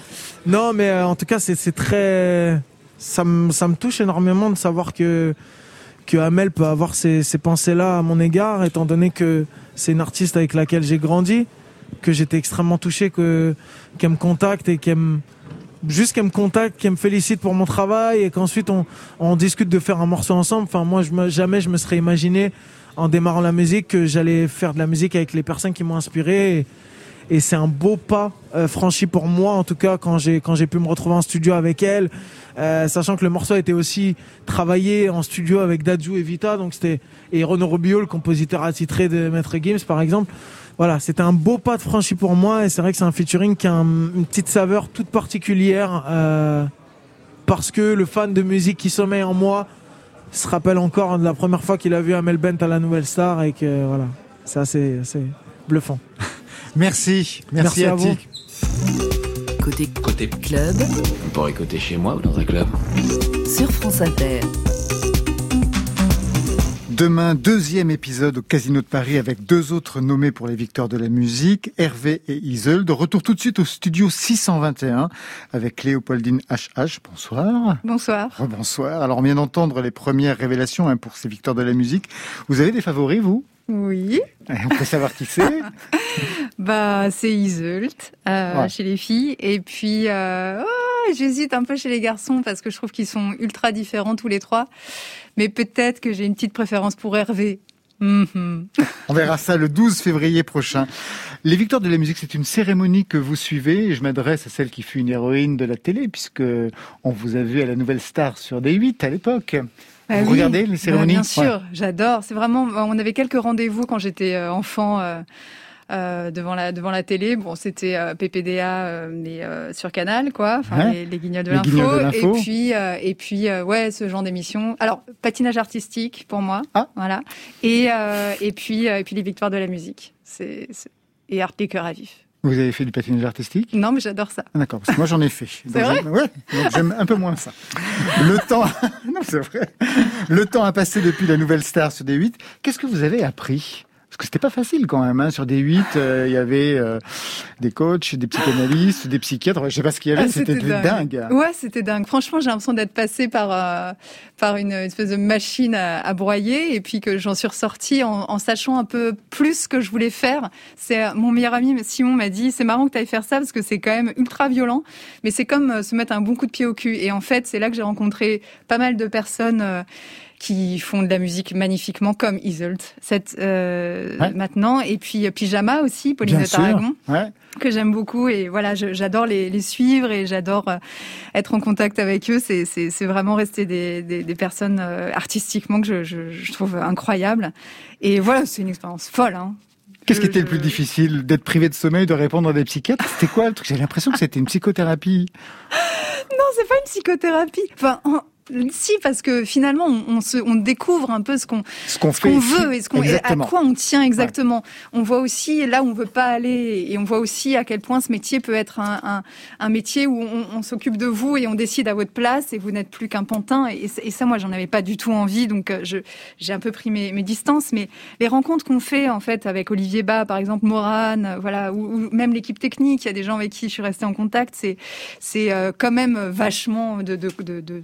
Non, mais en tout cas c'est très ça me ça me touche énormément de savoir que que Amel peut avoir ces, pensées-là à mon égard, étant donné que c'est une artiste avec laquelle j'ai grandi, que j'étais extrêmement touché que qu'elle me contacte et qu'elle me juste qu'elle me contacte, qu'elle me félicite pour mon travail et qu'ensuite on, on discute de faire un morceau ensemble. Enfin moi jamais je me serais imaginé en démarrant la musique que j'allais faire de la musique avec les personnes qui m'ont inspiré c'est un beau pas euh, franchi pour moi en tout cas quand j'ai quand j'ai pu me retrouver en studio avec elle euh, sachant que le morceau été aussi travaillé en studio avec Dadju et Vita, donc c'était et Renaud Rubio, le compositeur attitré de Maître Gims par exemple. Voilà, c'était un beau pas de franchi pour moi et c'est vrai que c'est un featuring qui a une petite saveur toute particulière euh, parce que le fan de musique qui sommeille en moi se rappelle encore de la première fois qu'il a vu Amel Bent à la Nouvelle Star et que voilà, c'est bluffant. Merci, merci, à vous. Côté, côté club. On pourrait écouter chez moi ou dans un club? Sur France Inter. Demain, deuxième épisode au Casino de Paris avec deux autres nommés pour les victoires de la musique, Hervé et Isolde. Retour tout de suite au studio 621 avec Léopoldine HH. Bonsoir. Bonsoir. bonsoir. Alors, on vient d'entendre les premières révélations hein, pour ces victoires de la musique. Vous avez des favoris, vous? Oui. on peut savoir qui c'est Bah, c'est Iseult euh, chez les filles. Et puis, euh, oh, j'hésite un peu chez les garçons parce que je trouve qu'ils sont ultra différents tous les trois. Mais peut-être que j'ai une petite préférence pour Hervé. Mhm. On verra ça le 12 février prochain. Les Victoires de la musique, c'est une cérémonie que vous suivez. Et je m'adresse à celle qui fut une héroïne de la télé, puisque on vous a vu à la Nouvelle Star sur D8 à l'époque. Bah Vous regardez les cérémonies bah, Bien sûr, j'adore. C'est vraiment. On avait quelques rendez-vous quand j'étais euh, enfant. Euh, euh, devant la devant la télé. Bon, c'était euh, PPDA euh, mais sur Canal quoi, enfin les, les, guignols de l'info et puis et puis ouais, ce genre d'émission. Alors patinage artistique pour moi, ah. voilà. Et et puis et puis les victoires de la musique. C'est et art des cœurs à vif. Vous avez fait du patinage artistique? Non, mais j'adore ça. Ah, d'accord, parce que moi j'en ai fait. C'est vrai? Ouais, donc j'aime un peu moins ça. Le temps, non, c'est vrai. Le temps a passé depuis la nouvelle star sur des 8. Qu'est-ce que vous avez appris? Parce que c'était pas facile quand même. Hein. Sur des 8, euh, il y avait euh, des coachs, des psychanalystes, des psychiatres. Je sais pas ce qu'il y avait. Ah, c'était dingue. Ouais, c'était dingue. Franchement, j'ai l'impression d'être passé par euh, par une espèce de machine à, broyer et puis que j'en suis ressortie en, en, sachant un peu plus ce que je voulais faire. C'est mon meilleur ami Simon m'a dit c'est marrant que tu ailles faire ça parce que c'est quand même ultra violent, mais c'est comme se mettre un bon coup de pied au cul. Et en fait, c'est là que j'ai rencontré pas mal de personnes qui font de la musique magnifiquement, comme Isolt cette, euh, maintenant. Et puis Pyjama aussi, Pauline de Tarragon. que j'aime beaucoup et voilà j'adore les, les, suivre et j'adore euh, être en contact avec eux c'est vraiment rester des, des, des personnes euh, artistiquement que je, je, je, trouve incroyables et voilà c'est une expérience folle hein. Qu'est-ce qui était le plus difficile D'être privé de sommeil, de répondre à des psychiatres? C'était quoi le truc? J'ai l'impression que c'était une psychothérapie. Non, c'est pas une psychothérapie. Enfin, si, parce que finalement, on, se, on découvre un peu ce qu'on ce qu'on veut et ce qu'on à quoi on tient exactement. On voit aussi là où on veut pas aller et on voit aussi à quel point ce métier peut être un, un, un métier où on, on s'occupe de vous et on décide à votre place et vous n'êtes plus qu'un pantin. Et, et, ça, moi, j'en avais pas du tout envie, donc euh, je j'ai un peu pris mes, mes distances. Mais les rencontres qu'on fait en fait avec Olivier Bas, par exemple, Morane, euh, voilà, ou, même l'équipe technique, il y a des gens avec qui je suis restée en contact. C'est c'est euh, quand même vachement de, de, de, de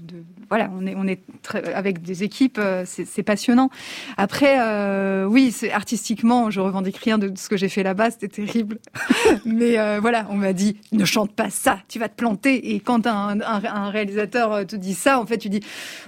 voilà, on est, on est très, avec des équipes, euh, c'est passionnant. Après, euh, oui, artistiquement, je revendique rien de ce que j'ai fait là-bas, c'était terrible. Mais euh, voilà, on m'a dit, ne chante pas ça, tu vas te planter. Et quand un, un, un, réalisateur te dit ça, en fait, tu dis,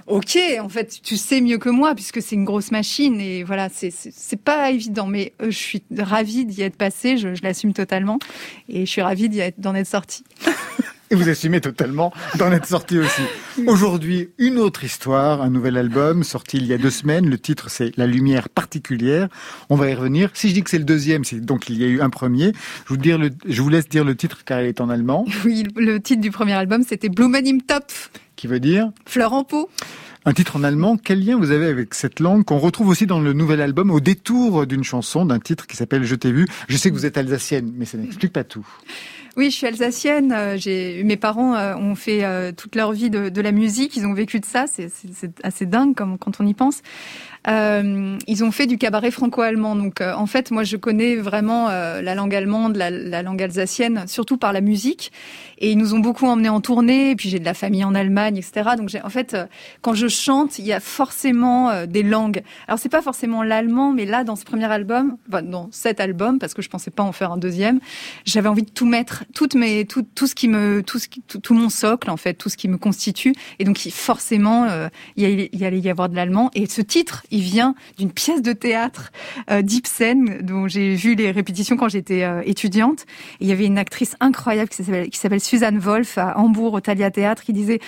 ok, en fait, tu sais mieux que moi puisque c'est une grosse machine. Et voilà, c'est pas évident, mais je suis ravie d'y être passée, je, je l'assume totalement, et je suis ravie d'y être, d'en être sortie. Et vous assumez totalement d'en être sorti aussi. Aujourd'hui, une autre histoire, un nouvel album sorti il y a deux semaines. Le titre, c'est La lumière particulière. On va y revenir. Si je dis que c'est le deuxième, c'est donc il y a eu un premier. Je vous, dire le, je vous laisse dire le titre car il est en allemand. Oui, le titre du premier album, c'était Blumen im Topf. Qui veut dire Fleur en pot. Un titre en allemand, quel lien vous avez avec cette langue qu'on retrouve aussi dans le nouvel album au détour d'une chanson, d'un titre qui s'appelle Je t'ai vu Je sais que vous êtes alsacienne, mais ça n'explique pas tout. Oui, je suis alsacienne. Euh, j'ai mes parents euh, ont fait euh, toute leur vie de, de, la musique. Ils ont vécu de ça. C'est assez dingue comme quand on y pense. Euh, ils ont fait du cabaret franco-allemand. Donc, euh, en fait, moi, je connais vraiment euh, la langue allemande, la, la, langue alsacienne, surtout par la musique. Et ils nous ont beaucoup emmenés en tournée. Et puis, j'ai de la famille en Allemagne, etc. Donc, en fait, quand je chante, il y a forcément des langues. Alors, c'est pas forcément l'allemand, mais là, dans ce premier album, enfin, dans cet album, parce que je pensais pas en faire un deuxième, j'avais envie de tout mettre, toutes mes, tout, tout ce qui me, tout, ce qui, tout, mon socle, en fait, tout ce qui me constitue. Et donc, forcément, il y, y allait y avoir de l'allemand. Et ce titre, il vient d'une pièce de théâtre euh, d'Ibsen, dont j'ai vu les répétitions quand j'étais euh, étudiante. Il y avait une actrice incroyable qui s'appelle Suzanne Wolf à Hambourg, au Thalia Théâtre, qui disait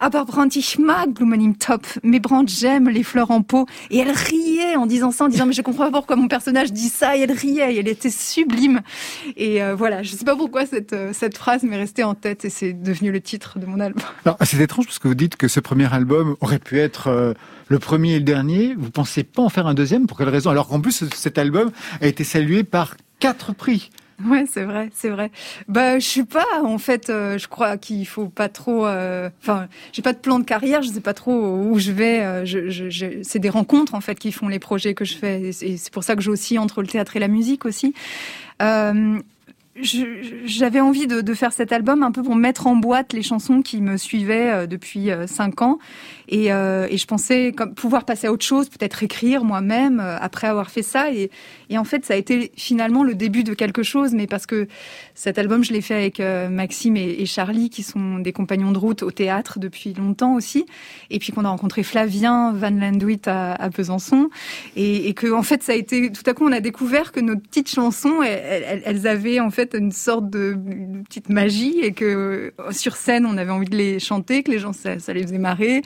Aber Brandt, ich mag Blumen im Top. Mais Brandt, j'aime les fleurs en pot. Et elle riait en disant ça, en disant, mais je comprends pas pourquoi mon personnage dit ça. Et elle riait, et elle était sublime. Et euh, voilà, je sais pas pourquoi euh, cette phrase m'est restée en tête et c'est devenu le titre de mon album. C'est étrange parce que vous dites que ce premier album aurait pu être euh, le premier et le dernier. Vous pensez pas en faire un deuxième? Pour quelle raison? Alors qu'en plus, cet album a été salué par quatre prix. Ouais, c'est vrai, c'est vrai. Bah, je sais pas. En fait, euh, je crois qu'il faut pas trop. Euh, enfin, j'ai pas de plan de carrière. Je sais pas trop où je vais. Euh, je, je, je... c'est des rencontres en fait qui font les projets que je fais. Et c'est pour ça que j'oscille entre le théâtre et la musique aussi. Euh, j'avais envie de, de, faire cet album un peu pour mettre en boîte les chansons qui me suivaient euh, depuis euh, cinq ans. Et, euh, et, je pensais pouvoir passer à autre chose, peut-être écrire moi-même après avoir fait ça. Et, et, en fait ça a été finalement le début de quelque chose. Mais parce que cet album je l'ai fait avec Maxime et, Charlie qui sont des compagnons de route au théâtre depuis longtemps aussi et puis qu'on a rencontré Flavien Van Landwitt à, à Besançon. Et, que en fait ça a été tout à coup on a découvert que nos petites chansons elles, avaient en fait une sorte de, petite magie et que euh, sur scène on avait envie de les chanter, que les gens ça, les faisait marrer.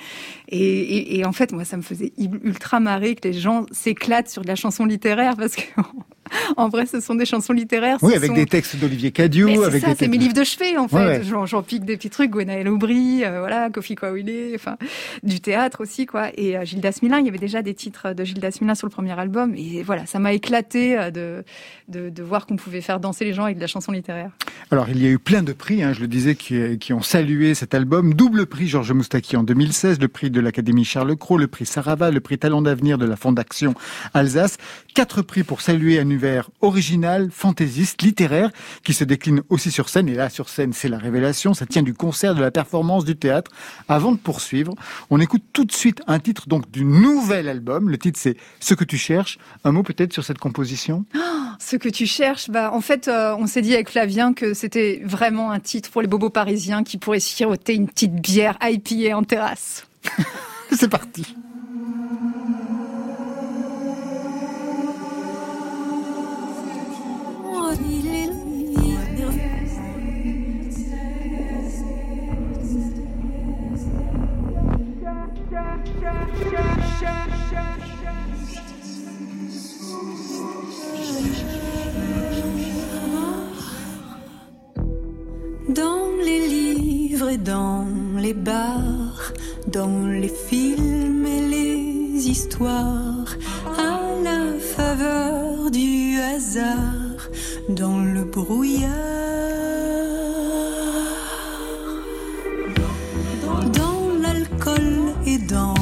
Et, et, et, en fait moi ça me faisait ultra marrer que les gens s'éclatent sur de la chanson littéraire parce que en vrai, ce sont des chansons littéraires. Oui, avec des textes d'Olivier Cadieux. avec ça, c'est mes livres de chevet, en fait. Ouais, ouais. J'en pique des petits trucs, Gwenaël Aubry, euh, voilà, Kofi Kwawile, enfin, du théâtre aussi, quoi. Et euh, Gildas Milin, il y avait déjà des titres de Gildas Milin sur le premier album. Et voilà, ça m'a éclaté euh, de, de, de, voir qu'on pouvait faire danser les gens avec de la chanson littéraire. Alors, il y a eu plein de prix, hein, je le disais, qui, ont salué cet album. Double prix Georges Moustaki en 2016, le prix de l'Académie Charles Cros, le prix Sarava, le prix Talent d'avenir de la Fondation Alsace. Quatre prix pour saluer un univers original, fantaisiste, littéraire, qui se décline aussi sur scène. Et là, sur scène, c'est la révélation. Ça tient du concert, de la performance, du théâtre. Avant de poursuivre, on écoute tout de suite un titre donc du nouvel album. Le titre, c'est Ce que tu cherches. Un mot peut-être sur cette composition? Oh, Ce que tu cherches, bah, en fait, euh, on s'est dit avec Flavien que c'était vraiment un titre pour les bobos parisiens qui pourraient siroter une petite bière IPA en terrasse. c'est parti. Dans les livres et dans les bars, dans les films et les histoires, à la faveur du hasard, dans le brouillard. Dans l'alcool et dans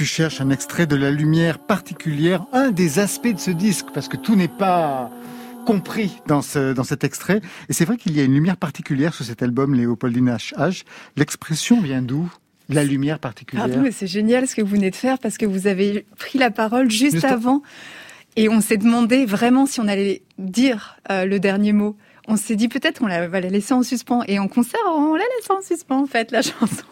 tu cherches, un extrait de la lumière particulière, un des aspects de ce disque, parce que tout n'est pas compris dans, ce, dans cet extrait. Et c'est vrai qu'il y a une lumière particulière sur cet album, Léopoldine HH. L'expression vient d'où? La lumière particulière. Pardon, mais c'est génial ce que vous venez de faire parce que vous avez pris la parole juste, Juste avant et on s'est demandé vraiment si on allait dire euh, le dernier mot. On s'est dit peut-être qu'on la- va la laisser en suspens et en concert on la laisse en suspens en fait la chanson.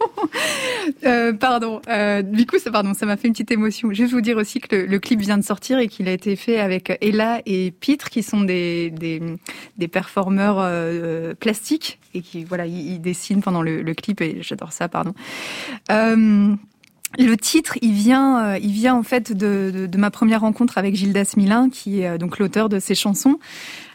Euh, pardon. Euh, du coup ça pardon ça m'a fait une petite émotion. Je vais vous dire aussi que le, clip vient de sortir et qu'il a été fait avec Ella et Pitre qui sont des des, des performeurs euh, plastiques et qui voilà ils, ils dessinent pendant le, le clip et j'adore ça pardon. Euh, le titre, il vient, euh, il vient en fait de, de, de ma première rencontre avec Gildas Milin, qui est euh, donc l'auteur de ces chansons.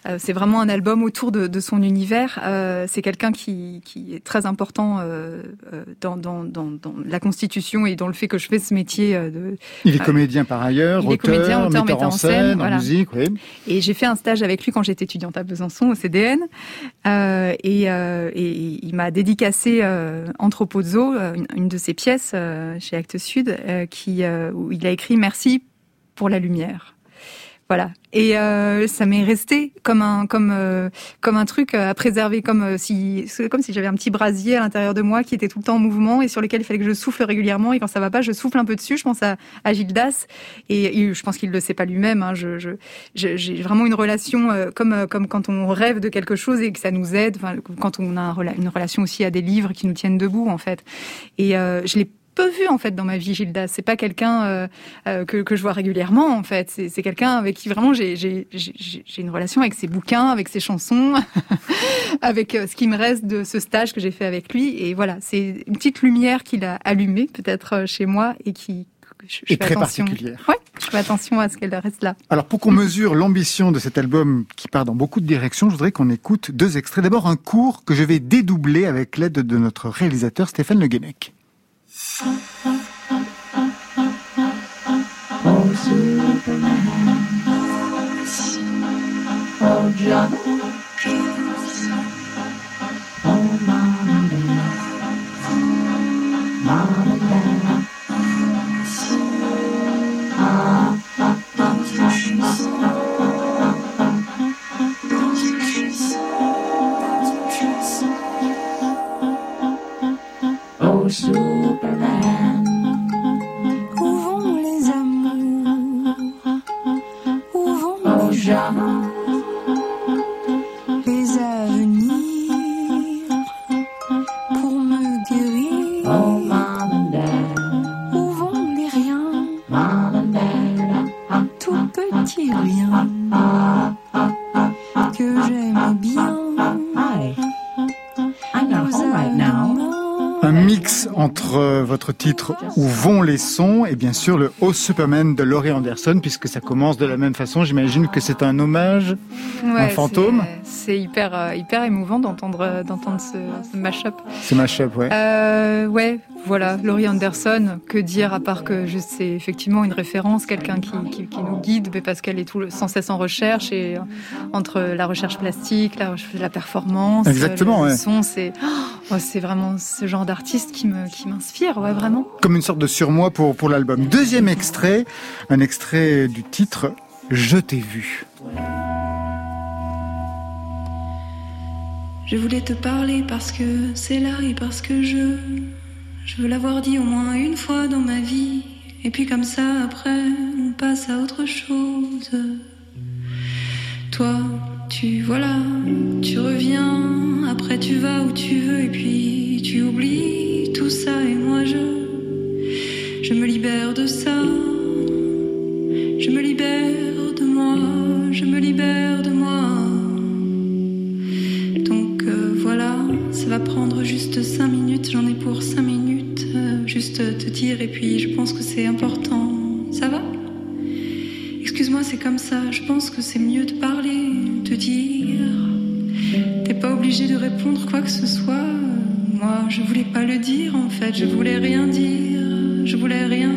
Euh, c'est vraiment un album autour de, de son univers. Euh, c'est quelqu'un qui, qui est très important euh, euh, dans, dans, dans, dans la constitution et dans le fait que je fais ce métier. euh, De, Il est comédien par ailleurs, il est comédien, auteur, metteur en scène, en voilà. musique. Oui. Et j'ai fait un stage avec lui quand j'étais étudiante à Besançon au CDN. Euh, et, euh, et il m'a dédicacé euh, Anthropozoo, euh, une, une de ses pièces euh, chez Actes Sud, euh, qui, euh, où il a écrit Merci pour la lumière. Voilà. Et euh, ça m'est resté comme un comme euh, comme un truc à préserver, comme euh, si comme si j'avais un petit brasier à l'intérieur de moi qui était tout le temps en mouvement et sur lequel il fallait que je souffle régulièrement. Et quand ça va pas, je souffle un peu dessus. Je pense à, à Gildas et, je pense qu'il le sait pas lui-même. Hein, je, je, j'ai vraiment une relation euh, comme euh, comme quand on rêve de quelque chose et que ça nous aide. Enfin, quand on a une relation aussi à des livres qui nous tiennent debout en fait. Et euh, je l'ai peu vu en fait dans ma vie Gildas c'est pas quelqu'un euh, euh, que, que je vois régulièrement en fait c'est, quelqu'un avec qui vraiment j'ai, une relation avec ses bouquins avec ses chansons avec euh, ce qui me reste de ce stage que j'ai fait avec lui et voilà c'est une petite lumière qu'il a allumée peut-être euh, chez moi et qui je, je Et très attention. particulière. Ouais, je fais attention à ce qu'elle reste là. Alors pour qu'on mesure l'ambition de cet album qui part dans beaucoup de directions, je voudrais qu'on écoute deux extraits. D'abord un cours que je vais dédoubler avec l'aide de notre réalisateur Stéphane Le Guenec. Oh, John. Oh, titre Où vont les sons et bien sûr le Oh Superman de Laurie Anderson puisque ça commence de la même façon. J'imagine que c'est un hommage, un Ouais, fantôme. c'est- C'est hyper, euh, hyper émouvant d'entendre, euh, d'entendre ce, ce mashup. C'est mashup, ouais. Euh, ouais, voilà, Laurie Anderson, que dire à part que c'est effectivement une référence, quelqu'un qui, qui, qui nous guide, mais parce qu'elle est tout le, sans cesse en recherche et entre la recherche plastique, la, performance, Exactement, le ouais. son, c'est oh, c'est vraiment ce genre d'artiste qui me qui m'inspire, ouais, vraiment. Comme une sorte de surmoi pour, pour l'album. Deuxième extrait, un extrait du titre Je t'ai vu. Je voulais te parler parce que c'est là et parce que je. Veux l'avoir dit au moins une fois dans ma vie. Et puis comme ça, après, on passe à autre chose. Toi, tu voilà, tu reviens, après tu vas où tu veux et puis tu oublies tout ça et moi je je me libère de ça. Pour cinq minutes, euh, juste te dire et puis je pense que c'est important. Ça va? Excuse-moi, c'est comme ça, je pense que c'est mieux de parler, de dire. T'es pas obligé de répondre quoi que ce soit. Moi, je voulais pas le dire en fait, je voulais rien dire, je voulais rien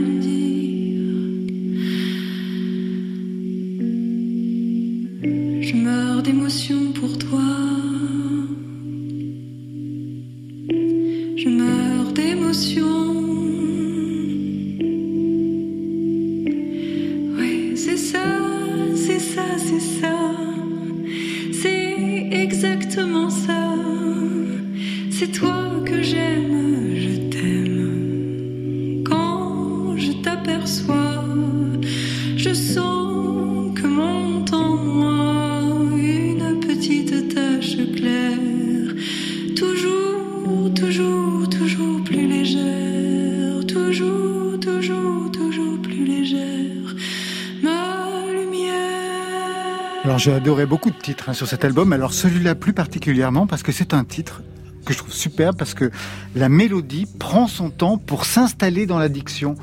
Alors j'ai adoré beaucoup de titres hein, sur cet album, alors celui-là plus particulièrement parce que c'est un titre que je trouve superbe parce que la mélodie prend son temps pour s'installer dans la diction.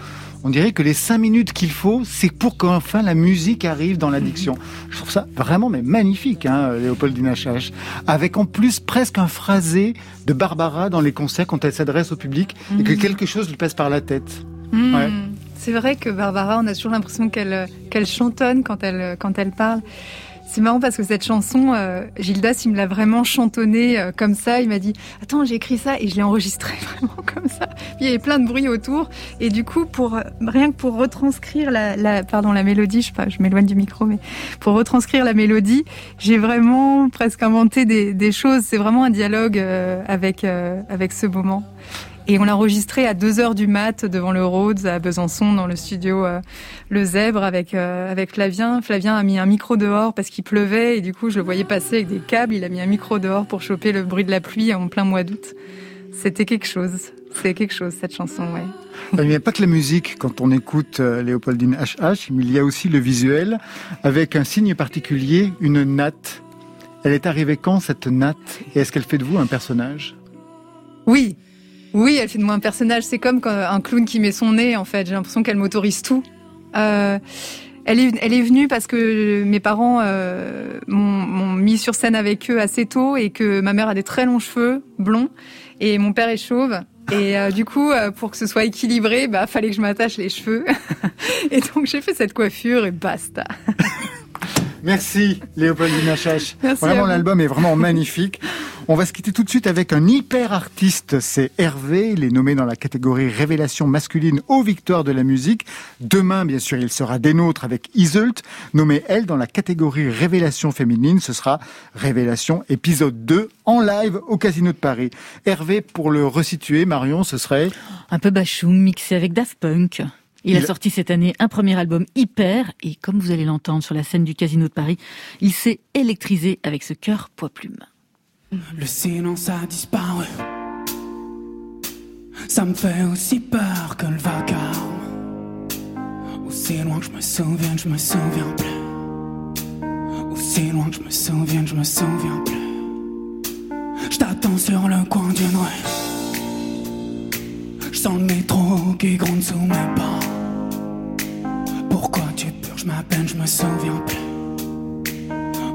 On dirait que les cinq minutes qu'il faut, c'est pour qu'enfin la musique arrive dans la diction. Je trouve ça vraiment mais magnifique, hein, Léopoldine HH. Avec en plus presque un phrasé de Barbara dans les concerts quand elle s'adresse au public et que Mhm. quelque chose lui passe par la tête. Ouais. C'est vrai que Barbara, on a toujours l'impression qu'elle qu'elle chantonne quand elle quand elle parle. C'est marrant parce que cette chanson, euh, Gildas, il me l'a vraiment chantonnée euh, comme ça. Il m'a dit "Attends, j'ai écrit ça et je l'ai enregistré vraiment comme ça." Il y avait plein de bruit autour et du coup, pour euh, rien que pour retranscrire la, pardon la mélodie, je pas, je m'éloigne du micro, mais pour retranscrire la mélodie, j'ai vraiment presque inventé des, des choses. C'est vraiment un dialogue euh, avec avec ce moment. Et on l'a enregistré à 2 heures du mat devant le Rhodes à Besançon dans le studio euh, Le Zèbre avec euh, avec Flavien. Flavien a mis un micro dehors parce qu'il pleuvait et du coup je le voyais passer avec des câbles. Il a mis un micro dehors pour choper le bruit de la pluie en plein mois d'août. C'était quelque chose. C'est quelque chose cette chanson, ouais. Il n'y a pas que la musique quand on écoute euh, Léopoldine HH, mais il y a aussi le visuel avec un signe particulier, une natte. Elle est arrivée quand cette natte? Et est-ce qu'elle fait de vous un personnage? Oui, oui, elle fait de moi un personnage. C'est comme un clown qui met son nez, en fait. J'ai l'impression qu'elle m'autorise tout. Euh, elle est, elle est venue parce que mes parents euh, m'ont mis sur scène avec eux assez tôt et que ma mère a des très longs cheveux blonds et mon père est chauve. Et euh, du coup, euh, pour que ce soit équilibré, bah fallait que je m'attache les cheveux. et donc j'ai fait cette coiffure et basta. Merci Léopoldine HH. Merci vraiment l'album est vraiment magnifique. On va se quitter tout de suite avec un hyper artiste, c'est Hervé, il est nommé dans la catégorie révélation masculine aux victoires de la musique. Demain, bien sûr, il sera des nôtres avec Iseult, nommée elle dans la catégorie révélation féminine, ce sera révélation épisode 2 en live au Casino de Paris. Hervé, pour le resituer, Marion, ce serait Un peu bachoum, mixé avec Daft Punk. Il, a sorti cette année un premier album hyper, et comme vous allez l'entendre sur la scène du Casino de Paris, il s'est électrisé avec ce cœur poids-plume. Le silence a disparu. Ça me fait aussi peur que le vacarme. Aussi loin que je me souviens, je me souviens plus. Aussi loin que je me souviens, je me souviens plus. Je t'attends sur le coin d'une rue. Je sens le métro qui gronde sous mes pas. Pourquoi tu purges ma peine, je me souviens plus.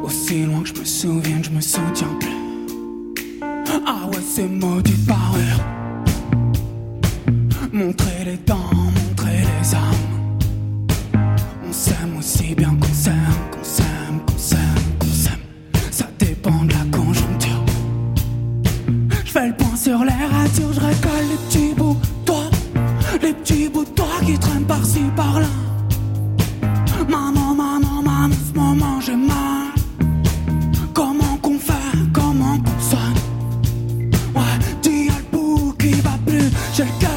Aussi loin que je me souviens, je me soutiens plus. Ah ouais, ces maudites parures. Montrer les dents, montrer les âmes. On s'aime aussi bien qu'on s'aime, qu'on s'aime, qu'on s'aime, qu'on s'aime. Ça dépend de la conjoncture. Je fais le point sur les ratures, je récolte les petits bouts de toi. Les petits bouts de toi qui traînent par-ci par-là. Plus, j'ai le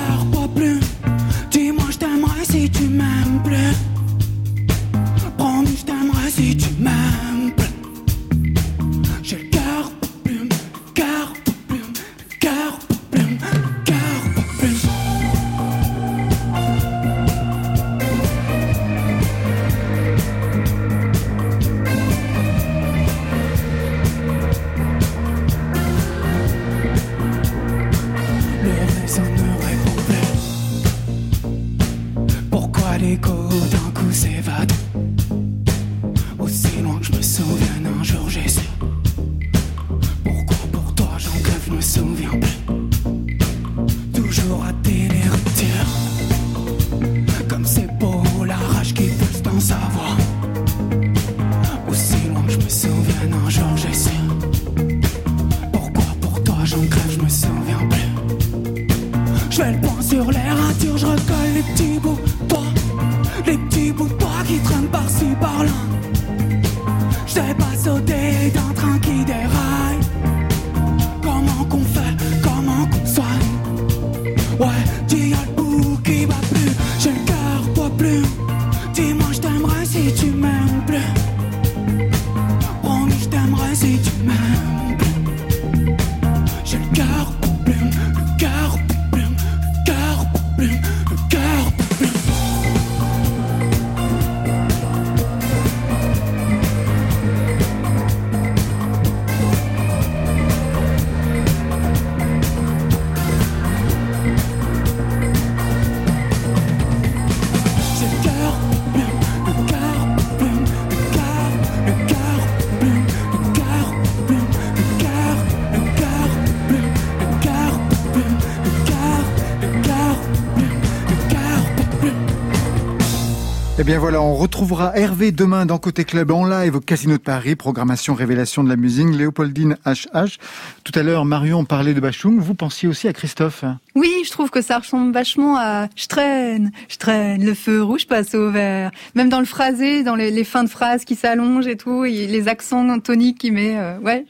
Eh bien voilà, on retrouvera Hervé demain dans Côté Club en live au Casino de Paris, programmation révélation de la musique, Léopoldine HH. Tout à l'heure, Marion parlait de Bachung, vous pensiez aussi à Christophe? Oui, je trouve que ça ressemble vachement à je traîne, je traîne, le feu rouge passe au vert. Même dans le phrasé, dans les, fins de phrases qui s'allongent et tout, et les accents toniques qu'il met, euh, ouais,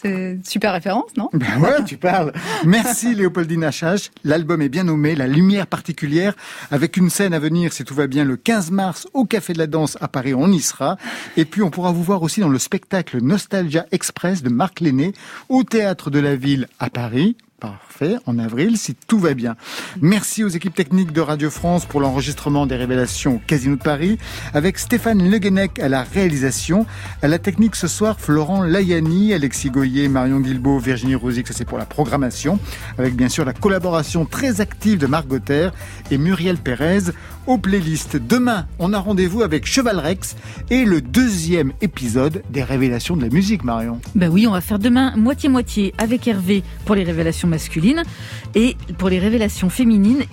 c'est super référence, non? Ben ouais, tu parles. Merci Léopoldine HH. L'album est bien nommé, La Lumière particulière, avec une scène à venir, si tout va bien, le 15 mars au Café de la Danse à Paris, on y sera. Et puis on pourra vous voir aussi dans le spectacle Nostalgia Express de Marc Lenné au Théâtre de la Ville à Paris. Parfait, en avril, si tout va bien. Merci aux équipes techniques de Radio France pour l'enregistrement des révélations au Casino de Paris, avec Stéphane Le Guenec à la réalisation. À la technique ce soir, Florent Layani, Alexis Goyer, Marion Guilbault, Virginie Rosic, ça c'est pour la programmation, avec bien sûr la collaboration très active de Marc et Muriel Pérez aux playlists. Demain, on a rendez-vous avec Cheval Rex et le deuxième épisode des révélations de la musique, Marion. Ben oui, on va faire demain moitié-moitié avec Hervé pour les révélations masculines et pour les révélations féminines,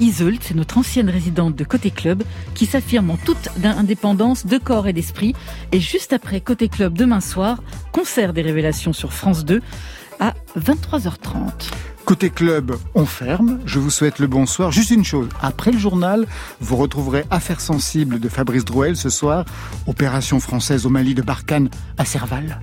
c'est notre ancienne résidente de Côté Club qui s'affirme en toute indépendance de corps et d'esprit. Et juste après Côté Club demain soir, concert des révélations sur France 2 à 23h30. Côté club, on ferme. Je vous souhaite le bonsoir. Juste une chose, après le journal, vous retrouverez Affaires sensibles de Fabrice Drouel ce soir, opération française au Mali de Barkhane à Serval.